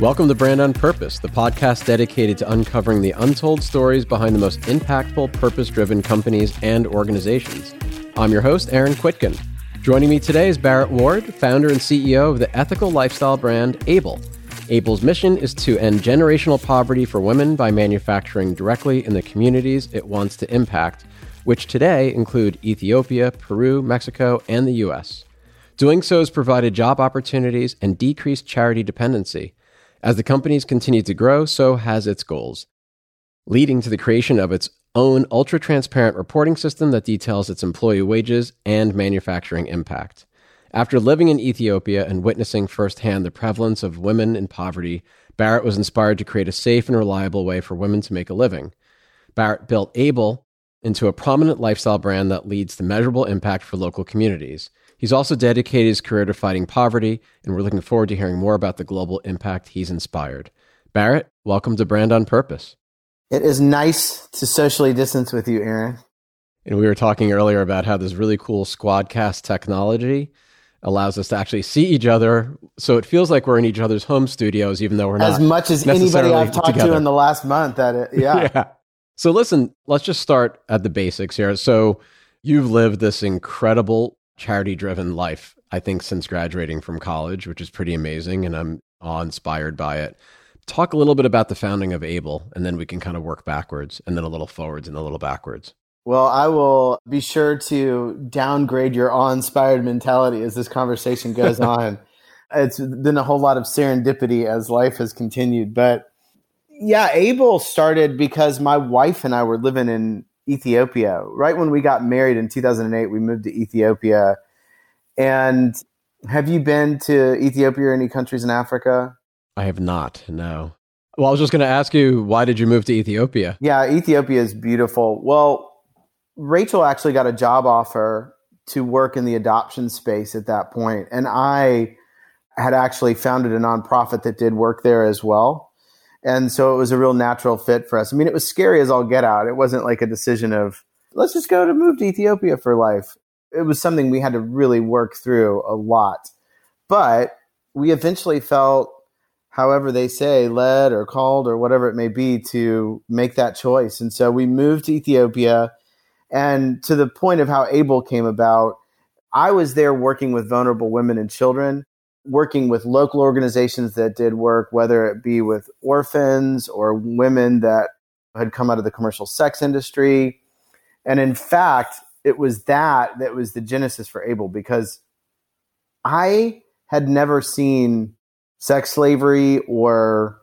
Welcome to Brand on Purpose, the podcast dedicated to uncovering the untold stories behind the most impactful, purpose driven companies and organizations. I'm your host, Aaron Kwittken. Joining me today is Barrett Ward, founder and CEO of the ethical lifestyle brand Able. Able's mission is to end generational poverty for women by manufacturing directly in the communities it wants to impact, which today include Ethiopia, Peru, Mexico, and the US. Doing so has provided job opportunities and decreased charity dependency. As the company's continued to grow, so has its goals, leading to the creation of its own ultra transparent reporting system that details its employee wages and manufacturing impact. After living in Ethiopia and witnessing firsthand the prevalence of women in poverty, Barrett was inspired to create a safe and reliable way for women to make a living. Barrett built Able into a prominent lifestyle brand that leads to measurable impact for local communities. He's also dedicated his career to fighting poverty, and we're looking forward to hearing more about the global impact he's inspired. Barrett, welcome to Brand on Purpose. It is nice to socially distance with you, Aaron. And we were talking earlier about how this really cool Squadcast technology allows us to actually see each other. So it feels like we're in each other's home studios, even though we're not. As much as anybody I've talked together. to in the last month at it. Yeah. yeah. So listen, let's just start at the basics here. So you've lived this incredible charity driven life, I think, since graduating from college, which is pretty amazing. And I'm awe inspired by it. Talk a little bit about the founding of Able, and then we can kind of work backwards and then a little forwards and a little backwards. Well, I will be sure to downgrade your awe inspired mentality as this conversation goes on. It's been a whole lot of serendipity as life has continued. But yeah, Able started because my wife and I were living in Ethiopia. Right when we got married in 2008, we moved to Ethiopia. And have you been to Ethiopia or any countries in Africa? I have not, no. Well, I was just going to ask you, why did you move to Ethiopia? Yeah, Ethiopia is beautiful. Well, Rachel actually got a job offer to work in the adoption space at that point, and I had actually founded a nonprofit that did work there as well. And so it was a real natural fit for us. I mean, it was scary as all get out. It wasn't like a decision of, let's just go to move to Ethiopia for life. It was something we had to really work through a lot. But we eventually felt, however they say, led or called or whatever it may be, to make that choice. And so we moved to Ethiopia. And to the point of how Able came about, I was there working with vulnerable women and children working with local organizations that did work, whether it be with orphans or women that had come out of the commercial sex industry. And in fact, it was that that was the genesis for Able because I had never seen sex slavery or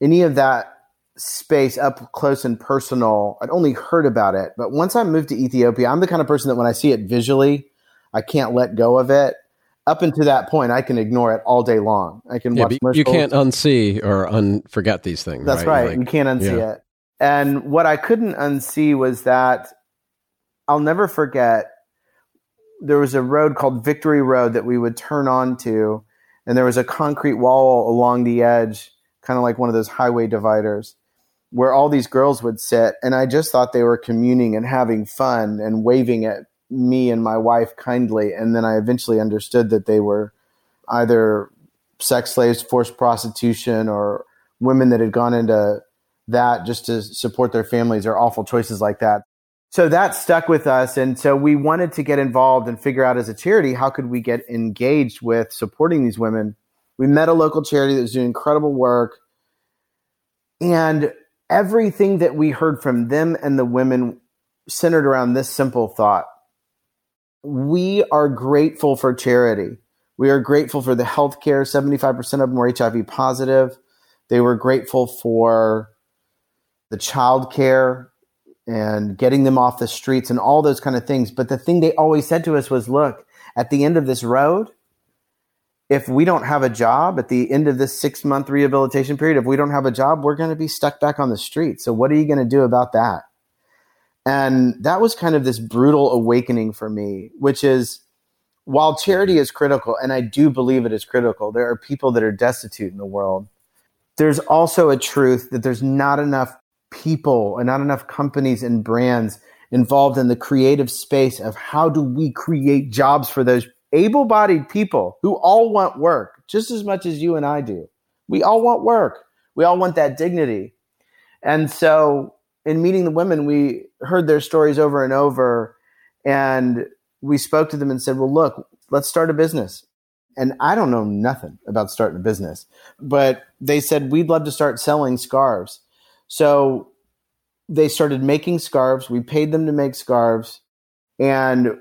any of that space up close and personal. I'd only heard about it. But once I moved to Ethiopia, I'm the kind of person that when I see it visually, I can't let go of it up until that point, I can ignore it all day long. I can yeah, watch. You can't unsee or unforget these things. That's right. right. Like, you can't unsee yeah. it. And what I couldn't unsee was that I'll never forget. There was a road called Victory Road that we would turn onto, and there was a concrete wall along the edge, kind of like one of those highway dividers, where all these girls would sit. And I just thought they were communing and having fun and waving at me and my wife kindly. And then I eventually understood that they were either sex slaves, forced prostitution, or women that had gone into that just to support their families or awful choices like that. So that stuck with us. And so we wanted to get involved and figure out as a charity, how could we get engaged with supporting these women? We met a local charity that was doing incredible work. And everything that we heard from them and the women centered around this simple thought we are grateful for charity. We are grateful for the health care. 75% of them were HIV positive. They were grateful for the child care and getting them off the streets and all those kind of things. But the thing they always said to us was look, at the end of this road, if we don't have a job at the end of this six month rehabilitation period, if we don't have a job, we're going to be stuck back on the street. So, what are you going to do about that? And that was kind of this brutal awakening for me, which is while charity is critical, and I do believe it is critical, there are people that are destitute in the world. There's also a truth that there's not enough people and not enough companies and brands involved in the creative space of how do we create jobs for those able bodied people who all want work just as much as you and I do. We all want work, we all want that dignity. And so, in meeting the women, we heard their stories over and over. And we spoke to them and said, Well, look, let's start a business. And I don't know nothing about starting a business, but they said, We'd love to start selling scarves. So they started making scarves. We paid them to make scarves. And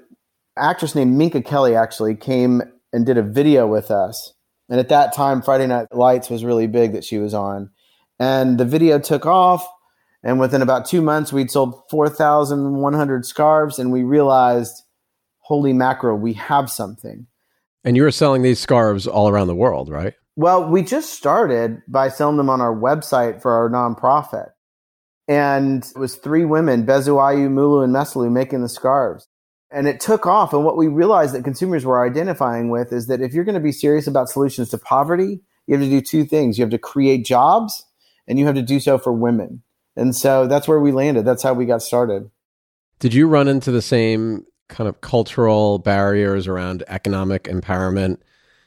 actress named Minka Kelly actually came and did a video with us. And at that time, Friday Night Lights was really big that she was on. And the video took off. And within about two months, we'd sold 4,100 scarves. And we realized, holy mackerel, we have something. And you were selling these scarves all around the world, right? Well, we just started by selling them on our website for our nonprofit. And it was three women, Bezu Ayu, Mulu, and Mesalu, making the scarves. And it took off. And what we realized that consumers were identifying with is that if you're going to be serious about solutions to poverty, you have to do two things. You have to create jobs and you have to do so for women. And so that's where we landed. That's how we got started. Did you run into the same kind of cultural barriers around economic empowerment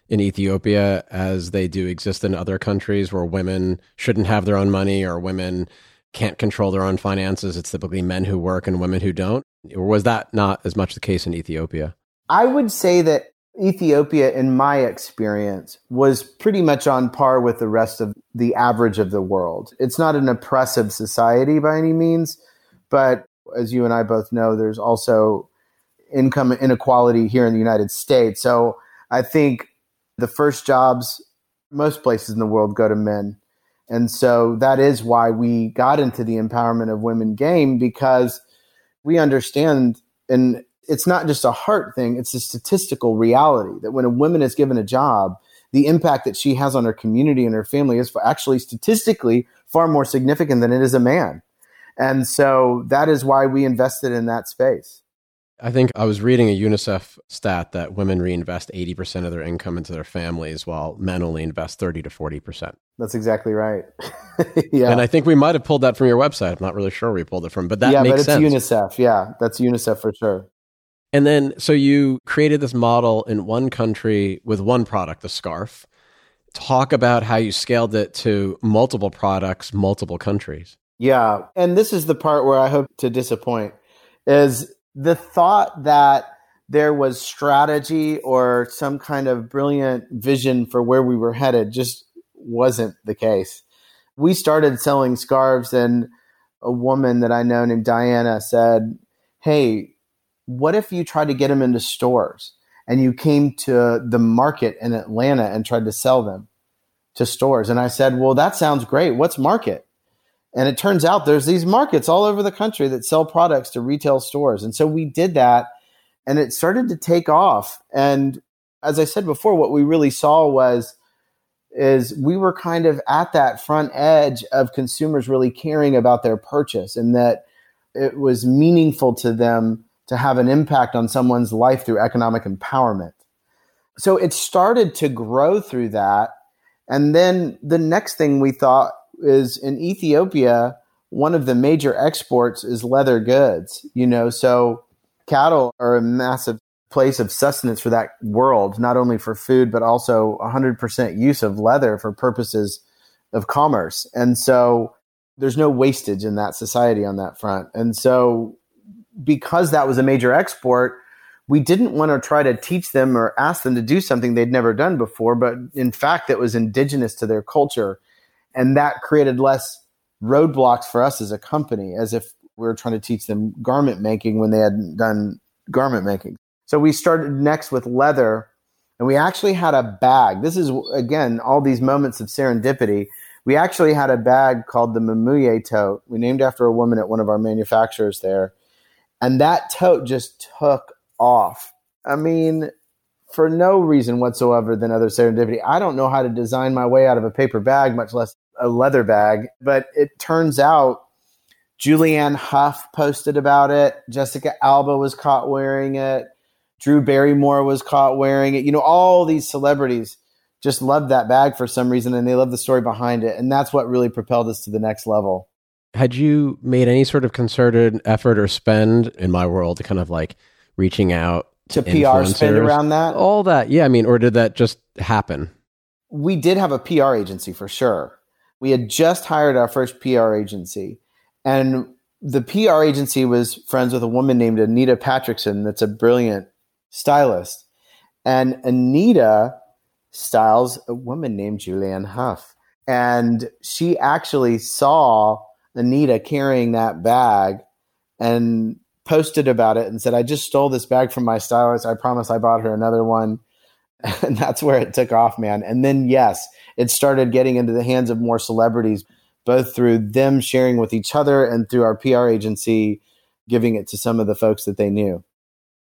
in Ethiopia as they do exist in other countries where women shouldn't have their own money or women can't control their own finances. It's typically men who work and women who don't. Or was that not as much the case in Ethiopia? I would say that Ethiopia, in my experience, was pretty much on par with the rest of the average of the world. It's not an oppressive society by any means, but as you and I both know, there's also income inequality here in the United States. So I think the first jobs, most places in the world go to men. And so that is why we got into the empowerment of women game because we understand, and it's not just a heart thing, it's a statistical reality that when a woman is given a job, the impact that she has on her community and her family is actually statistically far more significant than it is a man. And so that is why we invested in that space. I think I was reading a UNICEF stat that women reinvest 80% of their income into their families while men only invest 30 to 40%. That's exactly right. yeah. And I think we might have pulled that from your website. I'm not really sure where we pulled it from, but that yeah, makes but it's sense. UNICEF. Yeah, that's UNICEF for sure. And then, so you created this model in one country with one product, the scarf. Talk about how you scaled it to multiple products, multiple countries. Yeah. And this is the part where I hope to disappoint is the thought that there was strategy or some kind of brilliant vision for where we were headed just wasn't the case. We started selling scarves, and a woman that I know named Diana said, Hey, what if you tried to get them into stores and you came to the market in Atlanta and tried to sell them to stores? And I said, Well, that sounds great. What's market? And it turns out there's these markets all over the country that sell products to retail stores. And so we did that and it started to take off. And as I said before, what we really saw was is we were kind of at that front edge of consumers really caring about their purchase and that it was meaningful to them to have an impact on someone's life through economic empowerment. So it started to grow through that. And then the next thing we thought is in Ethiopia, one of the major exports is leather goods, you know, so cattle are a massive place of sustenance for that world, not only for food, but also 100% use of leather for purposes of commerce. And so there's no wastage in that society on that front. And so because that was a major export, we didn't want to try to teach them or ask them to do something they'd never done before, but in fact, it was indigenous to their culture and that created less roadblocks for us as a company, as if we were trying to teach them garment making when they hadn't done garment making. So we started next with leather, and we actually had a bag. This is again all these moments of serendipity. We actually had a bag called the Mamuye tote. We named after a woman at one of our manufacturers there, and that tote just took off. I mean, for no reason whatsoever than other serendipity. I don't know how to design my way out of a paper bag, much less a leather bag. But it turns out Julianne Hough posted about it. Jessica Alba was caught wearing it. Drew Barrymore was caught wearing it. You know, all these celebrities just loved that bag for some reason and they love the story behind it. And that's what really propelled us to the next level. Had you made any sort of concerted effort or spend in my world to kind of like reaching out to PR spend around that? All that. Yeah. I mean, or did that just happen? We did have a PR agency for sure. We had just hired our first PR agency. And the PR agency was friends with a woman named Anita Patrickson, that's a brilliant stylist. And Anita styles a woman named Julianne Hough. And she actually saw Anita carrying that bag and posted about it and said, I just stole this bag from my stylist. I promise I bought her another one. And that's where it took off, man. And then, yes, it started getting into the hands of more celebrities, both through them sharing with each other and through our PR agency giving it to some of the folks that they knew.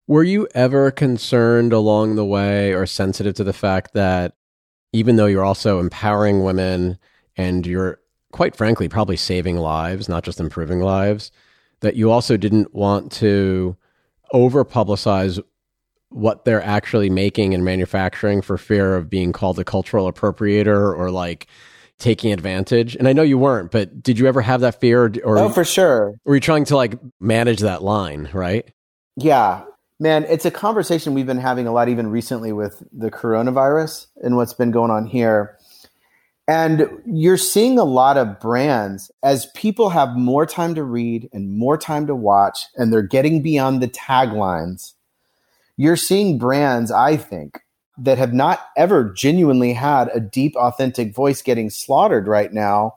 Were you ever concerned along the way or sensitive to the fact that even though you're also empowering women and you're quite frankly probably saving lives, not just improving lives, that you also didn't want to over publicize what they're actually making and manufacturing for fear of being called a cultural appropriator or like taking advantage. And I know you weren't, but did you ever have that fear? Or, oh, for sure. Were you trying to like manage that line, right? Yeah, man, it's a conversation we've been having a lot even recently with the coronavirus and what's been going on here. And you're seeing a lot of brands as people have more time to read and more time to watch, and they're getting beyond the taglines. You're seeing brands, I think, that have not ever genuinely had a deep, authentic voice getting slaughtered right now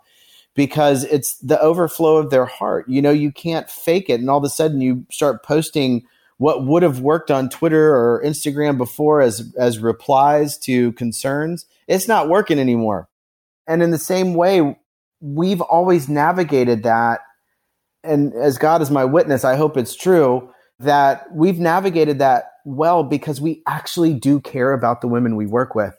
because it's the overflow of their heart. You know, you can't fake it. And all of a sudden you start posting what would have worked on Twitter or Instagram before as, as replies to concerns. It's not working anymore. And in the same way, we've always navigated that. And as God is my witness, I hope it's true that we've navigated that well because we actually do care about the women we work with.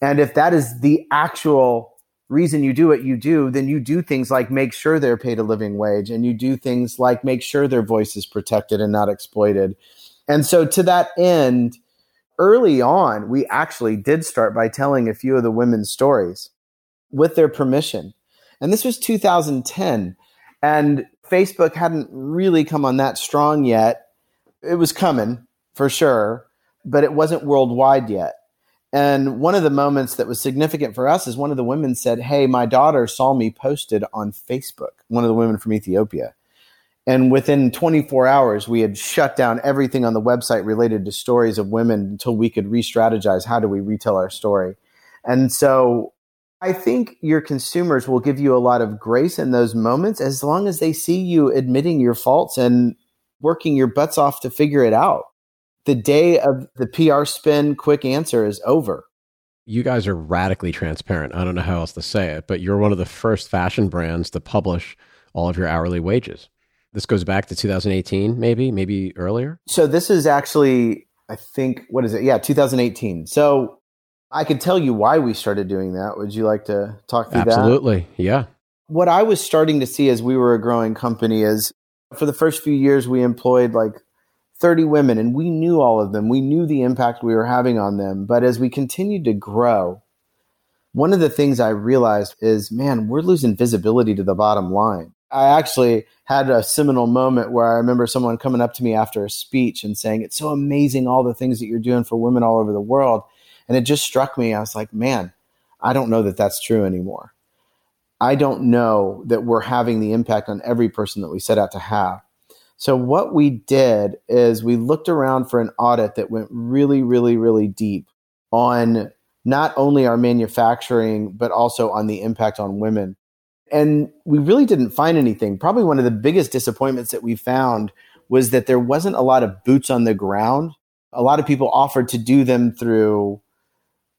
And if that is the actual reason you do what you do, then you do things like make sure they're paid a living wage and you do things like make sure their voice is protected and not exploited. And so, to that end, early on, we actually did start by telling a few of the women's stories with their permission. And this was 2010. And Facebook hadn't really come on that strong yet. It was coming for sure, but it wasn't worldwide yet. And one of the moments that was significant for us is one of the women said, Hey, my daughter saw me posted on Facebook, one of the women from Ethiopia. And within 24 hours, we had shut down everything on the website related to stories of women until we could re strategize how do we retell our story. And so I think your consumers will give you a lot of grace in those moments as long as they see you admitting your faults and working your butts off to figure it out. The day of the PR spin quick answer is over. You guys are radically transparent. I don't know how else to say it, but you're one of the first fashion brands to publish all of your hourly wages. This goes back to 2018, maybe, maybe earlier. So this is actually, I think, what is it? Yeah, 2018. So I could tell you why we started doing that. Would you like to talk through Absolutely. that? Absolutely. Yeah. What I was starting to see as we were a growing company is for the first few years, we employed like 30 women and we knew all of them. We knew the impact we were having on them. But as we continued to grow, one of the things I realized is, man, we're losing visibility to the bottom line. I actually had a seminal moment where I remember someone coming up to me after a speech and saying, It's so amazing all the things that you're doing for women all over the world. And it just struck me. I was like, man, I don't know that that's true anymore. I don't know that we're having the impact on every person that we set out to have. So, what we did is we looked around for an audit that went really, really, really deep on not only our manufacturing, but also on the impact on women. And we really didn't find anything. Probably one of the biggest disappointments that we found was that there wasn't a lot of boots on the ground. A lot of people offered to do them through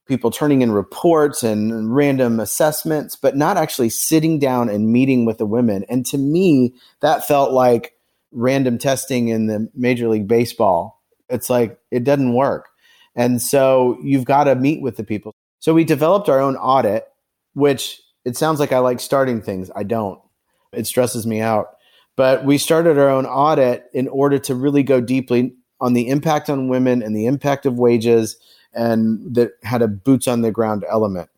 people turning in reports and random assessments, but not actually sitting down and meeting with the women. And to me, that felt like random testing in the Major League Baseball. It's like it doesn't work. And so you've got to meet with the people. So we developed our own audit, which it sounds like I like starting things. I don't. It stresses me out. But we started our own audit in order to really go deeply on the impact on women and the impact of wages and that had a boots on the ground element.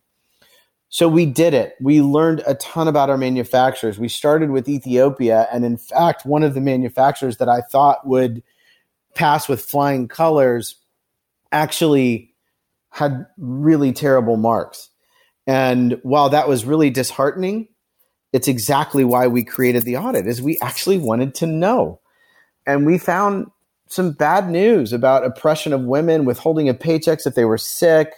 So we did it. We learned a ton about our manufacturers. We started with Ethiopia. And in fact, one of the manufacturers that I thought would pass with flying colors actually had really terrible marks. And while that was really disheartening, it's exactly why we created the audit is we actually wanted to know. And we found some bad news about oppression of women, withholding of paychecks if they were sick,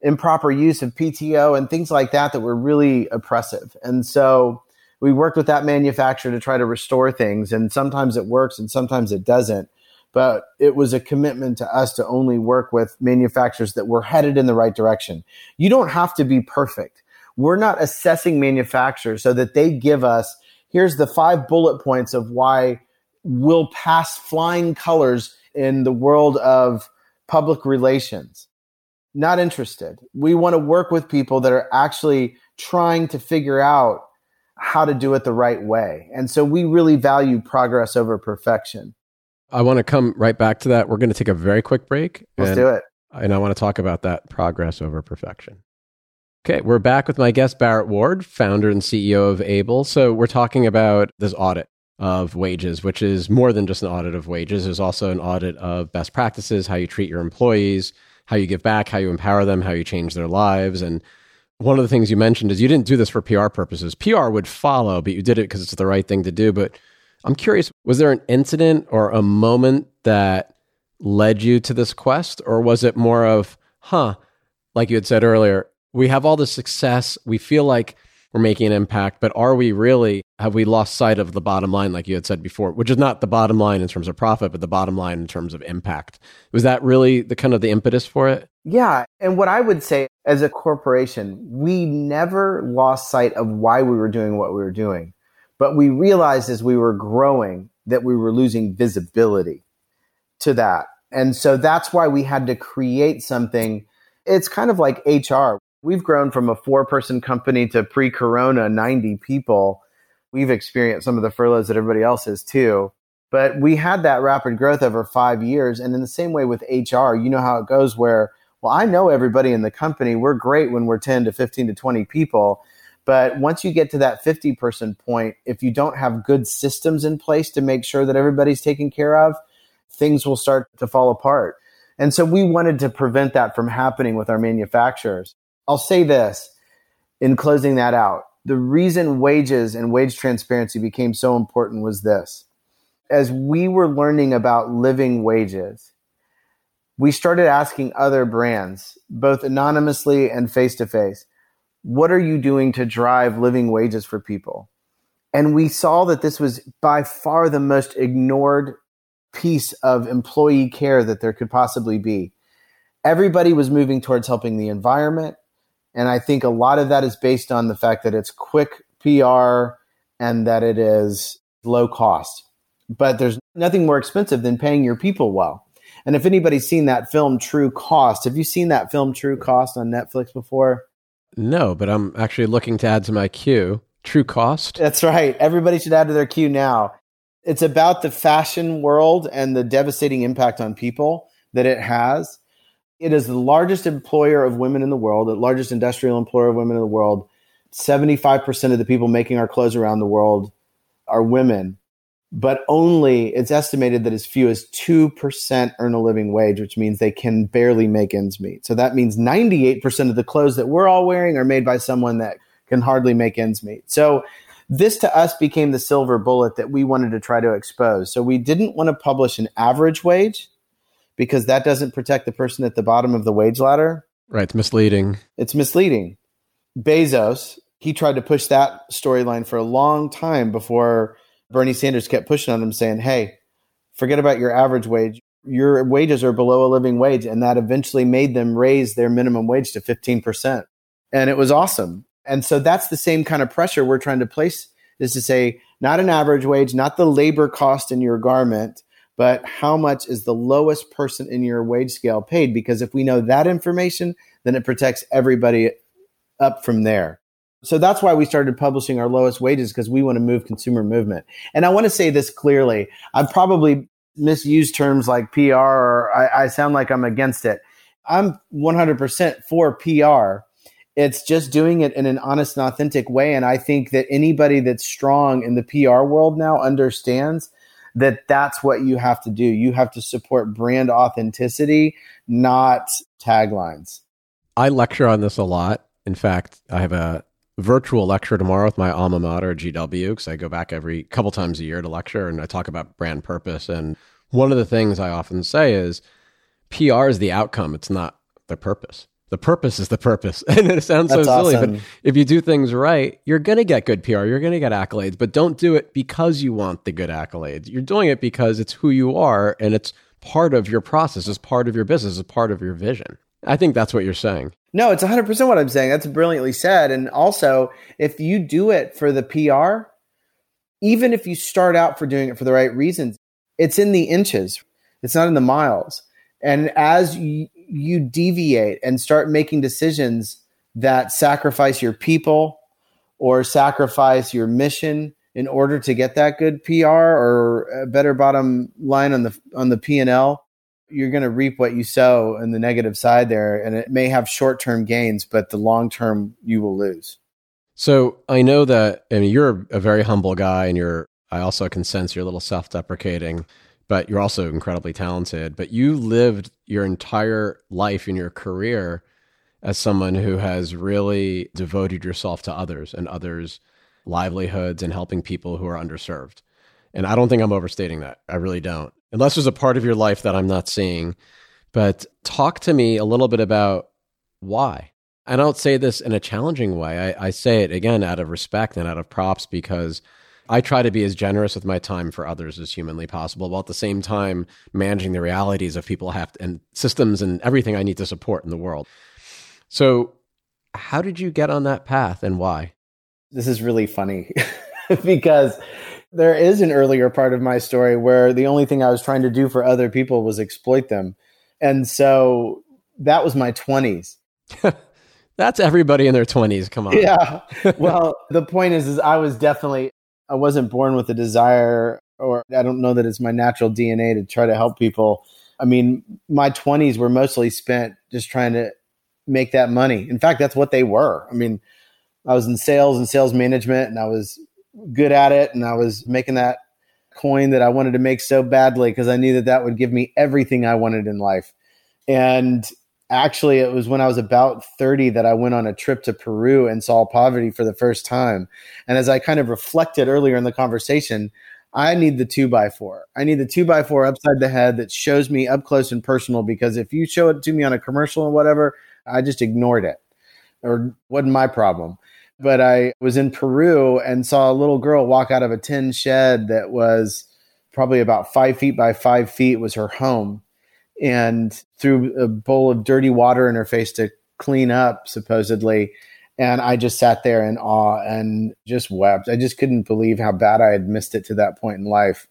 improper use of PTO and things like that that were really oppressive. And so we worked with that manufacturer to try to restore things and sometimes it works and sometimes it doesn't but it was a commitment to us to only work with manufacturers that were headed in the right direction. You don't have to be perfect. We're not assessing manufacturers so that they give us here's the five bullet points of why we'll pass flying colors in the world of public relations. Not interested. We want to work with people that are actually trying to figure out how to do it the right way. And so we really value progress over perfection. I want to come right back to that. We're going to take a very quick break. Let's and, do it. And I want to talk about that progress over perfection. Okay, we're back with my guest, Barrett Ward, founder and CEO of Able. So we're talking about this audit of wages, which is more than just an audit of wages. There's also an audit of best practices, how you treat your employees, how you give back, how you empower them, how you change their lives. And one of the things you mentioned is you didn't do this for PR purposes. PR would follow, but you did it because it's the right thing to do. But I'm curious, was there an incident or a moment that led you to this quest? Or was it more of, huh, like you had said earlier, we have all this success. We feel like we're making an impact, but are we really, have we lost sight of the bottom line, like you had said before, which is not the bottom line in terms of profit, but the bottom line in terms of impact? Was that really the kind of the impetus for it? Yeah. And what I would say as a corporation, we never lost sight of why we were doing what we were doing. But we realized as we were growing that we were losing visibility to that. And so that's why we had to create something. It's kind of like HR. We've grown from a four person company to pre corona 90 people. We've experienced some of the furloughs that everybody else has too. But we had that rapid growth over five years. And in the same way with HR, you know how it goes where, well, I know everybody in the company. We're great when we're 10 to 15 to 20 people. But once you get to that 50 person point, if you don't have good systems in place to make sure that everybody's taken care of, things will start to fall apart. And so we wanted to prevent that from happening with our manufacturers. I'll say this in closing that out. The reason wages and wage transparency became so important was this. As we were learning about living wages, we started asking other brands, both anonymously and face to face, what are you doing to drive living wages for people? And we saw that this was by far the most ignored piece of employee care that there could possibly be. Everybody was moving towards helping the environment. And I think a lot of that is based on the fact that it's quick PR and that it is low cost. But there's nothing more expensive than paying your people well. And if anybody's seen that film True Cost, have you seen that film True Cost on Netflix before? No, but I'm actually looking to add to my queue. True cost. That's right. Everybody should add to their queue now. It's about the fashion world and the devastating impact on people that it has. It is the largest employer of women in the world, the largest industrial employer of women in the world. 75% of the people making our clothes around the world are women but only it's estimated that as few as 2% earn a living wage, which means they can barely make ends meet. So that means 98% of the clothes that we're all wearing are made by someone that can hardly make ends meet. So this to us became the silver bullet that we wanted to try to expose. So we didn't want to publish an average wage because that doesn't protect the person at the bottom of the wage ladder. Right. It's misleading. It's misleading. Bezos, he tried to push that storyline for a long time before Bernie Sanders kept pushing on them saying, hey, forget about your average wage. Your wages are below a living wage. And that eventually made them raise their minimum wage to 15%. And it was awesome. And so that's the same kind of pressure we're trying to place is to say, not an average wage, not the labor cost in your garment, but how much is the lowest person in your wage scale paid? Because if we know that information, then it protects everybody up from there. So that's why we started publishing our lowest wages because we want to move consumer movement. And I want to say this clearly. I've probably misused terms like PR or I, I sound like I'm against it. I'm 100% for PR. It's just doing it in an honest and authentic way. And I think that anybody that's strong in the PR world now understands that that's what you have to do. You have to support brand authenticity, not taglines. I lecture on this a lot. In fact, I have a virtual lecture tomorrow with my alma mater, GW, because I go back every couple times a year to lecture and I talk about brand purpose. And one of the things I often say is PR is the outcome, it's not the purpose. The purpose is the purpose. And it sounds That's so silly, awesome. but if you do things right, you're going to get good PR, you're going to get accolades, but don't do it because you want the good accolades. You're doing it because it's who you are and it's part of your process, it's part of your business, it's part of your vision. I think that's what you're saying. No, it's 100% what I'm saying. That's brilliantly said. And also, if you do it for the PR, even if you start out for doing it for the right reasons, it's in the inches, it's not in the miles. And as you, you deviate and start making decisions that sacrifice your people or sacrifice your mission in order to get that good PR or a better bottom line on the on the P&L, you're going to reap what you sow in the negative side there and it may have short-term gains but the long term you will lose. So i know that i mean you're a very humble guy and you're i also can sense you're a little self-deprecating but you're also incredibly talented but you lived your entire life in your career as someone who has really devoted yourself to others and others livelihoods and helping people who are underserved and i don't think i'm overstating that i really don't unless there's a part of your life that I'm not seeing. But talk to me a little bit about why. I don't say this in a challenging way. I, I, say it again out of respect and out of props because I try to be as generous with my time for others as humanly possible, while at the same time managing the realities of people have to, and systems and everything I need to support in the world. So, how did you get on that path and why? This is really funny because there is an earlier part of my story where the only thing I was trying to do for other people was exploit them. And so that was my 20s. That's everybody in their 20s. Come on. Yeah. Well, the point is, is I was definitely, I wasn't born with a desire, or I don't know that it's my natural DNA to try to help people. I mean, my 20s were mostly spent just trying to make that money. In fact, that's what they were. I mean, I was in sales and sales management, and I was good at it and I was making that coin that I wanted to make so badly because I knew that that would give me everything I wanted in life. And actually, it was when I was about 30 that I went on a trip to Peru and saw poverty for the first time. And as I kind of reflected earlier in the conversation, I need the two by four. I need the two by four upside the head that shows me up close and personal because if you show it to me on a commercial or whatever, I just ignored it or wasn't my problem but I was in Peru and saw a little girl walk out of a tin shed that was probably about five feet by five feet was her home and threw a bowl of dirty water in her face to clean up supposedly. And i just sat there in awe and just wept. I just couldn't believe how bad i had missed it to that point in life.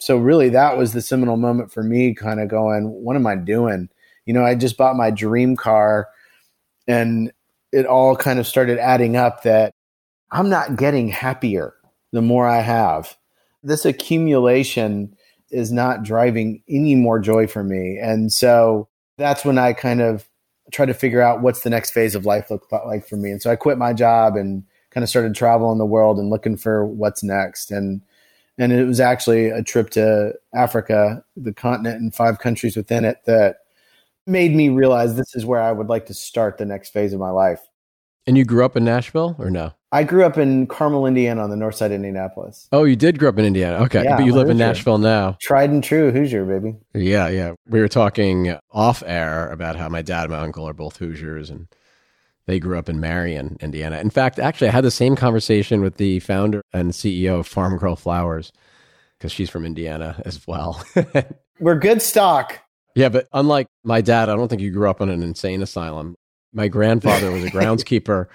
So really that was the seminal moment for me kind of going what am i doing? You know i just bought my dream car and it all kind of started adding up that I'm not getting happier the more I have. This accumulation is not driving any more joy for me. And so that's when I kind of try to figure out what's the next phase of life look like for me. And so I quit my job and kind of started traveling the world and looking for what's next. And and it was actually a trip to Africa, the continent and five countries within it that made me realize this is where I would like to start the next phase of my life. And you grew up in Nashville or no? I grew up in Carmel, Indiana, on the north side of Indianapolis. Oh, you did grow up in Indiana. Okay. Yeah, but you live in Nashville now. Tried and true Hoosier, baby. Yeah, yeah. We were talking off air about how my dad and my uncle are both Hoosiers and they grew up in Marion, Indiana. In fact, actually, I had the same conversation with the founder and CEO of Farmgirl Flowers because she's from Indiana as well. we're good stock. Yeah, but unlike my dad, I don't think you grew up in an insane asylum. My grandfather was a groundskeeper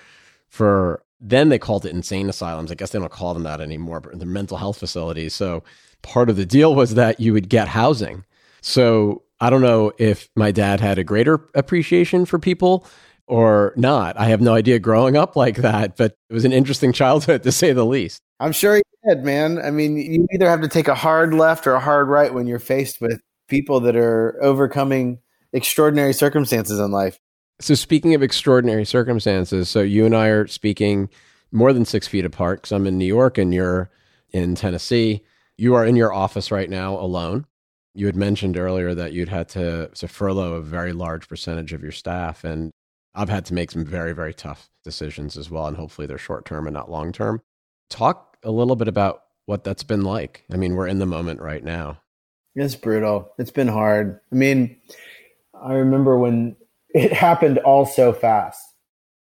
for then they called it insane asylums. I guess they don't call them that anymore, but the mental health facilities. So part of the deal was that you would get housing. So I don't know if my dad had a greater appreciation for people or not. I have no idea growing up like that, but it was an interesting childhood to say the least. I'm sure he did, man. I mean, you either have to take a hard left or a hard right when you're faced with people that are overcoming extraordinary circumstances in life. So, speaking of extraordinary circumstances, so you and I are speaking more than six feet apart because I'm in New York and you're in Tennessee. You are in your office right now alone. You had mentioned earlier that you'd had to, to furlough a very large percentage of your staff. And I've had to make some very, very tough decisions as well. And hopefully they're short term and not long term. Talk a little bit about what that's been like. I mean, we're in the moment right now. It's brutal. It's been hard. I mean, I remember when it happened all so fast.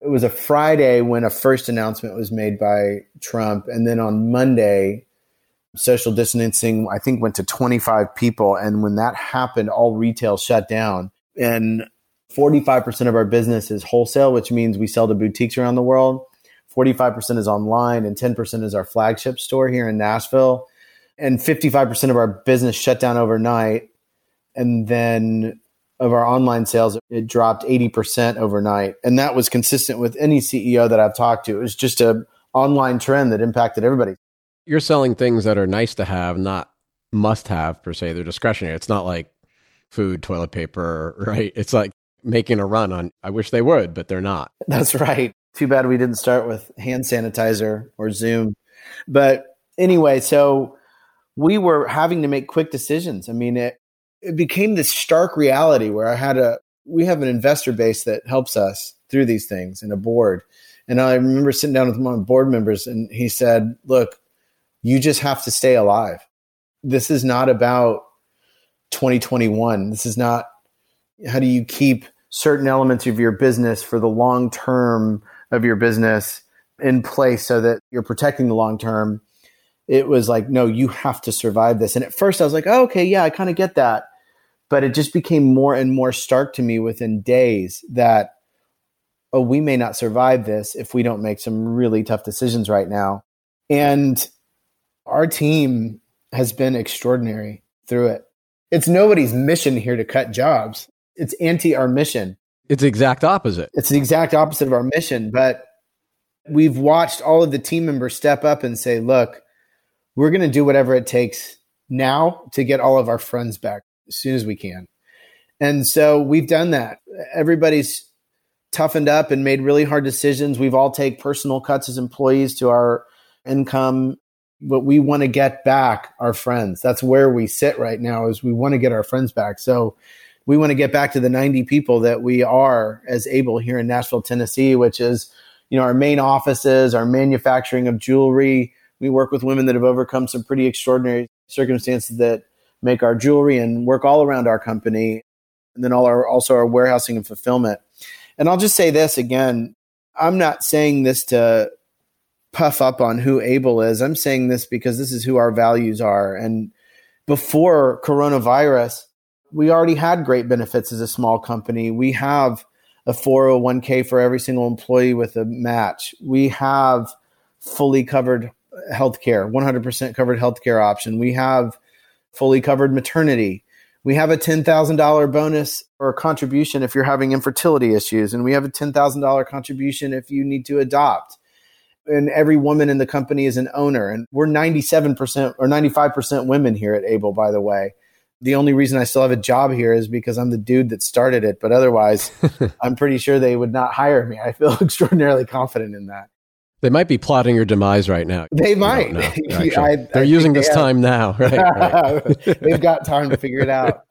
It was a Friday when a first announcement was made by Trump. And then on Monday, social distancing, I think, went to 25 people. And when that happened, all retail shut down. And 45% of our business is wholesale, which means we sell to boutiques around the world. 45% is online, and 10% is our flagship store here in Nashville. And 55% of our business shut down overnight. And then of our online sales, it dropped 80% overnight. And that was consistent with any CEO that I've talked to. It was just a online trend that impacted everybody. You're selling things that are nice to have, not must have per se. They're discretionary. It's not like food, toilet paper, right? It's like making a run on, I wish they would, but they're not. That's right. Too bad we didn't start with hand sanitizer or Zoom. But anyway, so we were having to make quick decisions. I mean, it, it became this stark reality where I had a, we have an investor base that helps us through these things and a board. And I remember sitting down with one of my board members and he said, look, you just have to stay alive. This is not about 2021. This is not how do you keep certain elements of your business for the long term of your business in place so that you're protecting the long term. It was like, no, you have to survive this. And at first I was like, oh, okay, yeah, I kind of get that. But it just became more and more stark to me within days that, oh, we may not survive this if we don't make some really tough decisions right now. And our team has been extraordinary through it. It's nobody's mission here to cut jobs. It's anti our mission. It's the exact opposite. It's the exact opposite of our mission. But we've watched all of the team members step up and say, look, we're going to do whatever it takes now to get all of our friends back as soon as we can. And so we've done that. Everybody's toughened up and made really hard decisions. We've all take personal cuts as employees to our income but we want to get back our friends. That's where we sit right now is we want to get our friends back. So we want to get back to the 90 people that we are as able here in Nashville, Tennessee, which is, you know, our main offices, our manufacturing of jewelry. We work with women that have overcome some pretty extraordinary circumstances that make our jewelry and work all around our company. And then all our also our warehousing and fulfillment. And I'll just say this again, I'm not saying this to puff up on who Able is. I'm saying this because this is who our values are. And before coronavirus, we already had great benefits as a small company. We have a 401k for every single employee with a match. We have fully covered healthcare, 100% covered healthcare option. We have fully covered maternity. We have a $10,000 bonus or contribution if you're having infertility issues. And we have a $10,000 contribution if you need to adopt and every woman in the company is an owner. And we're 97% or 95% women here at Able, by the way. The only reason I still have a job here is because I'm the dude that started it. But otherwise, I'm pretty sure they would not hire me. I feel extraordinarily confident in that. They might be plotting your demise right now. They might. I, They're I using this time now, right? right. They've got time to figure it out.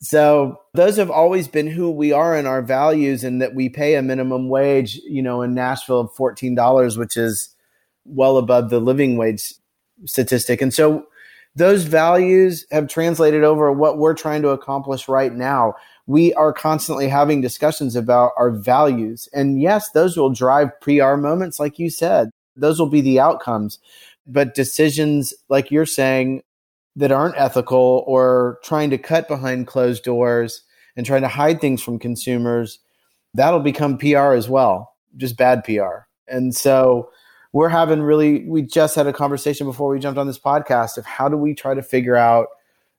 So those have always been who we are in our values and that we pay a minimum wage, you know, in Nashville of $14, which is well above the living wage statistic. And so those values have translated over what we're trying to accomplish right now. We are constantly having discussions about our values. And yes, those will drive PR moments, like you said. Those will be the outcomes. But decisions, like you're saying, that aren't ethical or trying to cut behind closed doors and trying to hide things from consumers, that'll become PR as well, just bad PR. And so we're having really, we just had a conversation before we jumped on this podcast of how do we try to figure out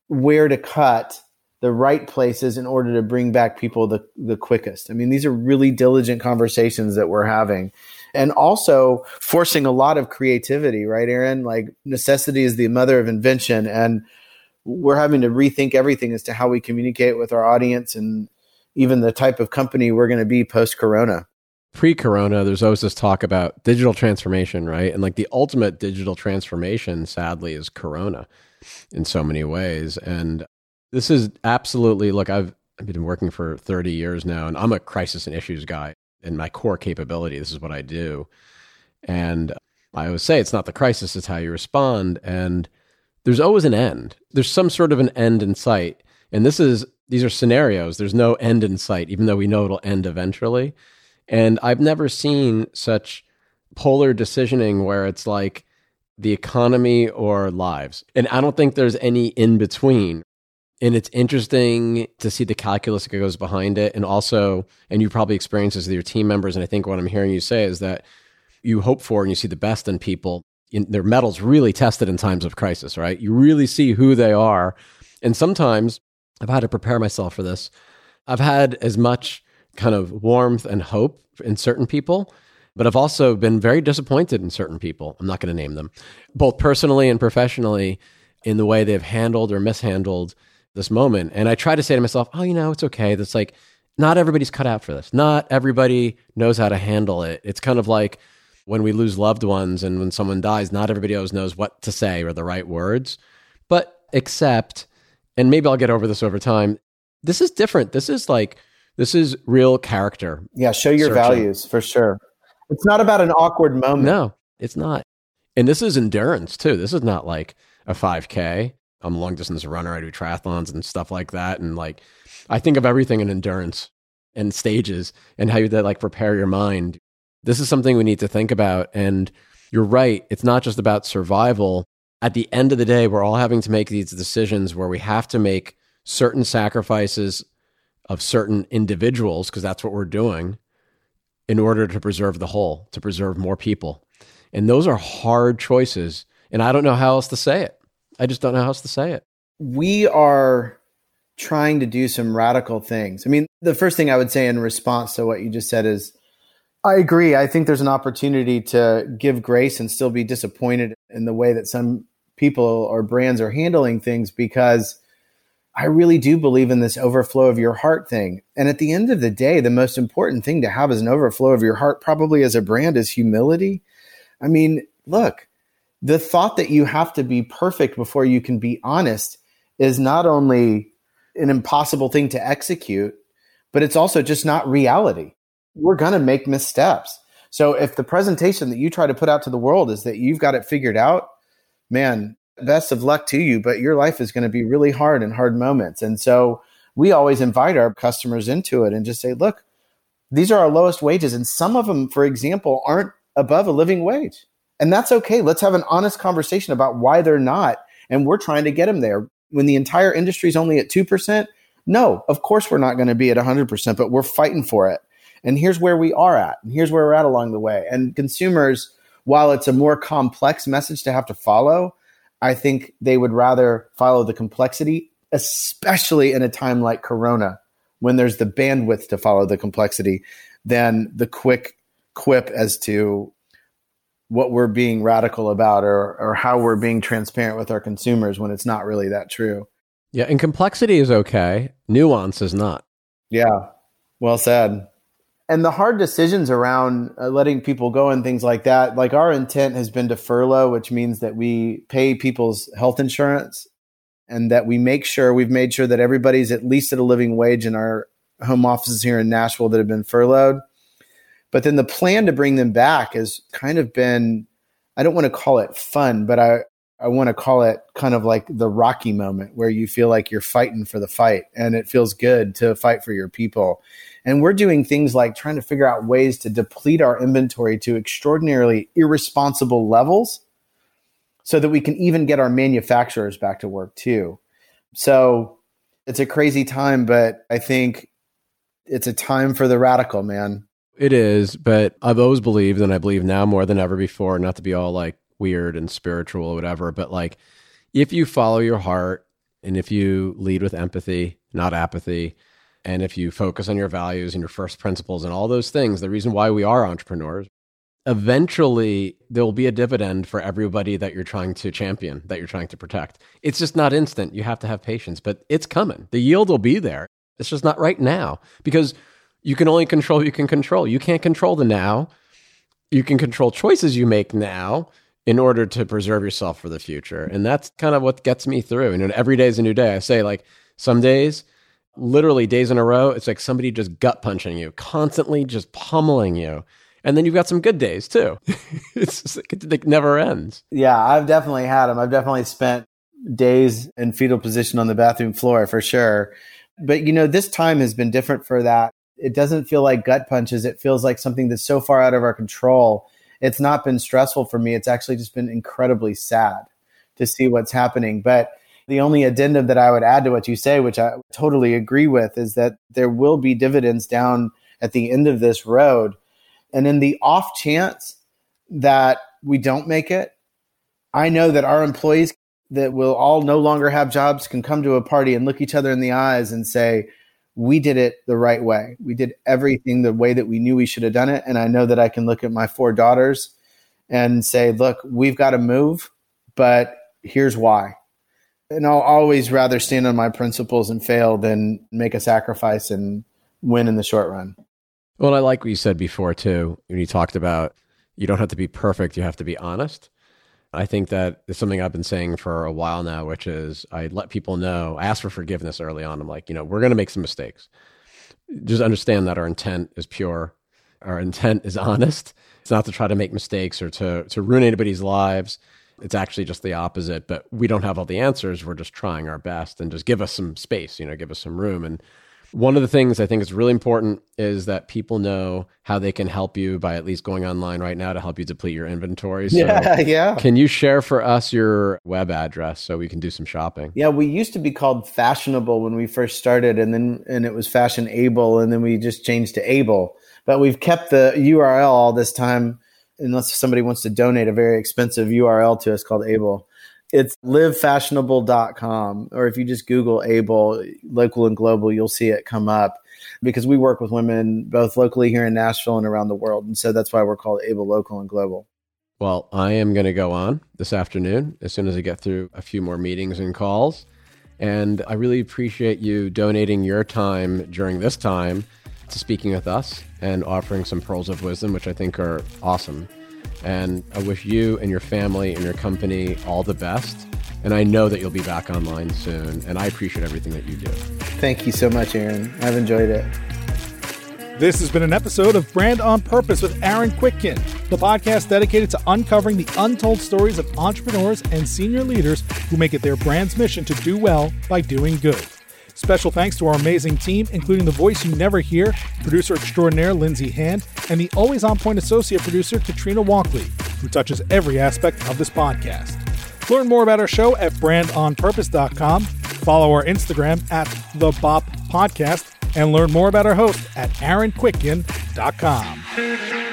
where to cut the right places in order to bring back people the, the quickest. I mean, these are really diligent conversations that we're having and also forcing a lot of creativity, right, Aaron? Like necessity is the mother of invention. And we're having to rethink everything as to how we communicate with our audience and even the type of company we're going to be post corona. pre-corona there's always this talk about digital transformation right and like the ultimate digital transformation sadly is corona in so many ways and this is absolutely look i've, I've been working for 30 years now and i'm a crisis and issues guy and my core capability this is what i do and i always say it's not the crisis it's how you respond and there's always an end there's some sort of an end in sight and this is these are scenarios there's no end in sight even though we know it'll end eventually and I've never seen such polar decisioning where it's like the economy or lives. And I don't think there's any in between. And it's interesting to see the calculus that goes behind it. And also, and you probably experience this with your team members. And I think what I'm hearing you say is that you hope for and you see the best in people. In, their mettle's really tested in times of crisis, right? You really see who they are. And sometimes I've had to prepare myself for this. I've had as much kind of warmth and hope in certain people. But I've also been very disappointed in certain people. I'm not going to name them, both personally and professionally, in the way they've handled or mishandled this moment. And I try to say to myself, oh, you know, it's okay. That's like, not everybody's cut out for this. Not everybody knows how to handle it. It's kind of like when we lose loved ones and when someone dies, not everybody always knows what to say or the right words. But except, and maybe I'll get over this over time, this is different. This is like, this is real character. Yeah, show your searching. values for sure. It's not about an awkward moment. No, it's not. And this is endurance too. This is not like a 5K. I'm a long distance runner. I do triathlons and stuff like that. And like, I think of everything in endurance and stages and how you that like prepare your mind. This is something we need to think about. And you're right. It's not just about survival. At the end of the day, we're all having to make these decisions where we have to make certain sacrifices of certain individuals, because that's what we're doing, in order to preserve the whole, to preserve more people. And those are hard choices. And I don't know how else to say it. I just don't know how else to say it. We are trying to do some radical things. I mean, the first thing I would say in response to what you just said is I agree. I think there's an opportunity to give grace and still be disappointed in the way that some people or brands are handling things because I really do believe in this overflow of your heart thing. And at the end of the day, the most important thing to have as an overflow of your heart, probably as a brand, is humility. I mean, look, the thought that you have to be perfect before you can be honest is not only an impossible thing to execute, but it's also just not reality. We're going to make missteps. So if the presentation that you try to put out to the world is that you've got it figured out, man, best of luck to you, but your life is going to be really hard and hard moments. And so we always invite our customers into it and just say, look, these are our lowest wages. And some of them, for example, aren't above a living wage. And that's okay. Let's have an honest conversation about why they're not. And we're trying to get them there. When the entire industry is only at 2%, no, of course we're not going to be at 100%, but we're fighting for it. And here's where we are at. And here's where we're at along the way. And consumers, while it's a more complex message to have to follow, I think they would rather follow the complexity, especially in a time like Corona, when there's the bandwidth to follow the complexity, than the quick quip as to what we're being radical about or, or how we're being transparent with our consumers when it's not really that true. Yeah, and complexity is okay, nuance is not. Yeah, well said and the hard decisions around uh, letting people go and things like that like our intent has been to furlough which means that we pay people's health insurance and that we make sure we've made sure that everybody's at least at a living wage in our home offices here in Nashville that have been furloughed but then the plan to bring them back has kind of been I don't want to call it fun but I I want to call it kind of like the Rocky moment where you feel like you're fighting for the fight and it feels good to fight for your people and we're doing things like trying to figure out ways to deplete our inventory to extraordinarily irresponsible levels so that we can even get our manufacturers back to work too. So it's a crazy time, but I think it's a time for the radical, man. It is, but I've always believed, and I believe now more than ever before, not to be all like weird and spiritual or whatever, but like if you follow your heart and if you lead with empathy, not apathy, and if you focus on your values and your first principles and all those things, the reason why we are entrepreneurs, eventually there will be a dividend for everybody that you're trying to champion, that you're trying to protect. It's just not instant. You have to have patience, but it's coming. The yield will be there. It's just not right now because you can only control what you can control. You can't control the now. You can control choices you make now in order to preserve yourself for the future. And that's kind of what gets me through. And every day is a new day. I say, like, some days, literally days in a row, it's like somebody just gut punching you, constantly just pummeling you. And then you've got some good days too. it's like, it never ends. Yeah, I've definitely had them. I've definitely spent days in fetal position on the bathroom floor for sure. But you know, this time has been different for that. It doesn't feel like gut punches. It feels like something that's so far out of our control it's not been stressful for me. It's actually just been incredibly sad to see what's happening. But the only addendum that I would add to what you say, which I totally agree with, is that there will be dividends down at the end of this road. And in the off chance that we don't make it, I know that our employees that will all no longer have jobs can come to a party and look each other in the eyes and say, we did it the right way. We did everything the way that we knew we should have done it. And I know that I can look at my four daughters and say, look, we've got to move, but here's why. And I'll always rather stand on my principles and fail than make a sacrifice and win in the short run. Well, I like what you said before, too, when you talked about you don't have to be perfect, you have to be honest. I think that is something I've been saying for a while now, which is I let people know, I ask for forgiveness early on. I'm like, you know, we're going to make some mistakes. Just understand that our intent is pure, our intent is honest. It's not to try to make mistakes or to, to ruin anybody's lives. It's actually just the opposite, but we don't have all the answers. We're just trying our best and just give us some space, you know, give us some room. And one of the things I think is really important is that people know how they can help you by at least going online right now to help you deplete your inventory. So yeah, yeah. Can you share for us your web address so we can do some shopping? Yeah, we used to be called Fashionable when we first started, and then and it was Fashionable, and then we just changed to Able. But we've kept the URL all this time, unless somebody wants to donate a very expensive URL to us called Able. It's livefashionable.com, or if you just Google Able, local and global, you'll see it come up because we work with women both locally here in Nashville and around the world. And so that's why we're called Able Local and Global. Well, I am going to go on this afternoon as soon as I get through a few more meetings and calls. And I really appreciate you donating your time during this time to speaking with us and offering some pearls of wisdom, which I think are awesome. And I wish you and your family and your company all the best. And I know that you'll be back online soon. And I appreciate everything that you do. Thank you so much, Aaron. I've enjoyed it. This has been an episode of Brand on Purpose with Aaron Kwittken, the podcast dedicated to uncovering the untold stories of entrepreneurs and senior leaders who make it their brand's mission to do well by doing good. Special thanks to our amazing team, including the voice you never hear, producer extraordinaire Lindsay Hand, and the always on point associate producer Katrina Walkley, who touches every aspect of this podcast. Learn more about our show at brandonpurpose.com, follow our Instagram at the Bop Podcast, and learn more about our host at aaronkwittken.com.